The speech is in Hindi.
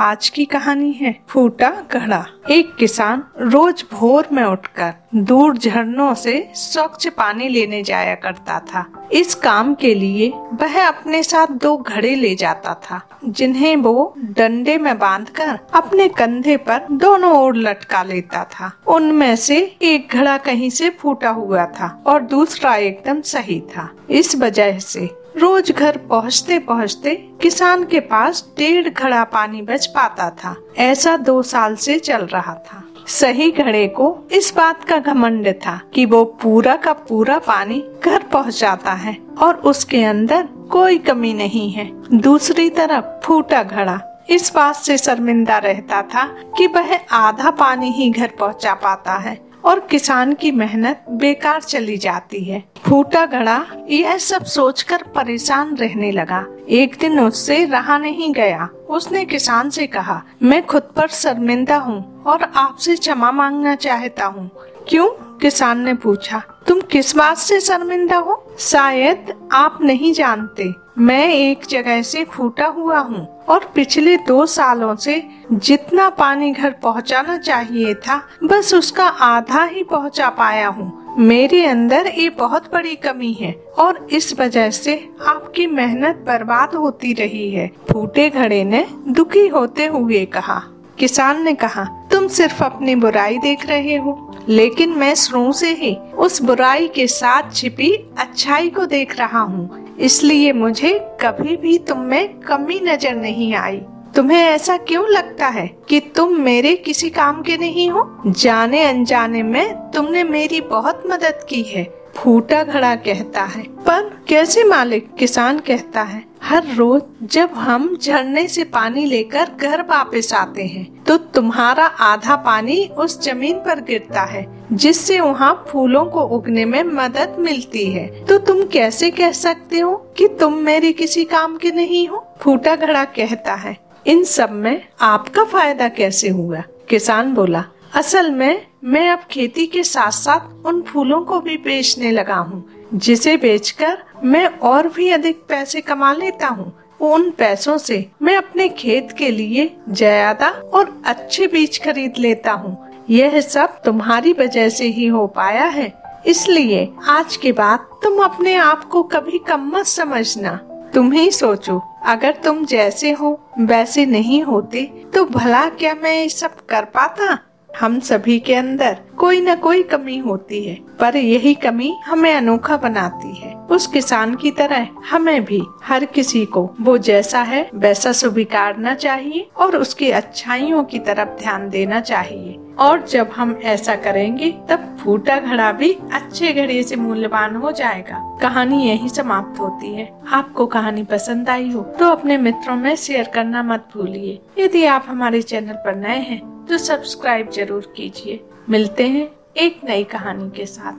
आज की कहानी है फूटा घड़ा एक किसान रोज भोर में उठकर दूर झरनों से स्वच्छ पानी लेने जाया करता था। इस काम के लिए वह अपने साथ दो घड़े ले जाता था, जिन्हें वो डंडे में बांधकर अपने कंधे पर दोनों ओर लटका लेता था। उनमें से एक घड़ा कहीं से फूटा हुआ था और दूसरा एकदम सही था। इस वजह से रोज घर पहुँचते पहुँचते किसान के पास डेढ़ घड़ा पानी बच पाता था। ऐसा दो साल से चल रहा था। सही घड़े को इस बात का घमंड था कि वो पूरा का पूरा पानी घर पहुंचाता है और उसके अंदर कोई कमी नहीं है। दूसरी तरफ़ फूटा घड़ा इस बात से शर्मिंदा रहता था कि वह आधा पानी ही घर पहुँचा पाता है। और किसान की मेहनत बेकार चली जाती है। फूटा घड़ा यह सब सोचकर परेशान रहने लगा। एक दिन उससे रहा नहीं गया। उसने किसान से कहा, मैं खुद पर शर्मिंदा हूँ और आपसे क्षमा मांगना चाहता हूँ। क्यों? किसान ने पूछा, तुम किस बात से शर्मिंदा हो? शायद आप नहीं जानते। मैं एक जगह से फूटा हुआ हूँ और पिछले दो सालों से जितना पानी घर पहुँचाना चाहिए था, बस उसका आधा ही पहुँचा पाया हूँ। मेरे अंदर ये बहुत बड़ी कमी है और इस वजह से आपकी मेहनत बर्बाद होती रही है, फूटे घड़े ने दुखी होते हुए कहा। किसान ने कहा, तुम सिर्फ़ अपनी बुराई देख रहे हो, लेकिन मैं शुरू से ही उस बुराई के साथ छिपी अच्छाई को देख रहा हूँ। इसलिए मुझे कभी भी तुम में कमी नज़र नहीं आई। तुम्हें ऐसा क्यों लगता है कि तुम मेरे किसी काम के नहीं हो? जाने अनजाने में तुमने मेरी बहुत मदद की है, फूटा घड़ा कहता है। पर कैसे मालिक, किसान कहता है, हर रोज जब हम झरने से पानी लेकर घर वापस आते हैं तो तुम्हारा आधा पानी उस ज़मीन पर गिरता है। जिससे वहाँ फूलों को उगने में मदद मिलती है। तो तुम कैसे कह सकते हो कि तुम मेरे किसी काम के नहीं हो? फूटा घड़ा कहता है। इन सब में आपका फ़ायदा कैसे हुआ? किसान बोला, असल में मैं अब खेती के साथ साथ उन फूलों को भी बेचने लगा हूँ, जिसे बेचकर मैं और भी अधिक पैसे कमा लेता हूँ। उन पैसों से मैं अपने खेत के लिए ज़्यादा और अच्छे बीज खरीद लेता हूँ। यह सब तुम्हारी वजह से ही हो पाया है। इसलिए आज के बाद तुम अपने आप को कभी कम मत समझना। तुम ही सोचो, अगर तुम जैसे हो, वैसे नहीं होते तो भला क्या मैं ये सब कर पाता? हम सभी के अंदर कोई न कोई कमी होती है, पर यही कमी हमें अनोखा बनाती है। उस किसान की तरह हमें भी हर किसी को वो जैसा है, वैसा स्वीकारना चाहिए और उसकी अच्छाइयों की तरफ़ ध्यान देना चाहिए। और जब हम ऐसा करेंगे, तब फूटा घड़ा भी अच्छे घड़े से मूल्यवान हो जाएगा। कहानी यही समाप्त होती है। आपको कहानी पसंद आई हो तो अपने मित्रों में शेयर करना मत भूलिए। यदि आप हमारे चैनल पर नए हैं तो सब्सक्राइब ज़रूर कीजिए। मिलते हैं एक नई कहानी के साथ।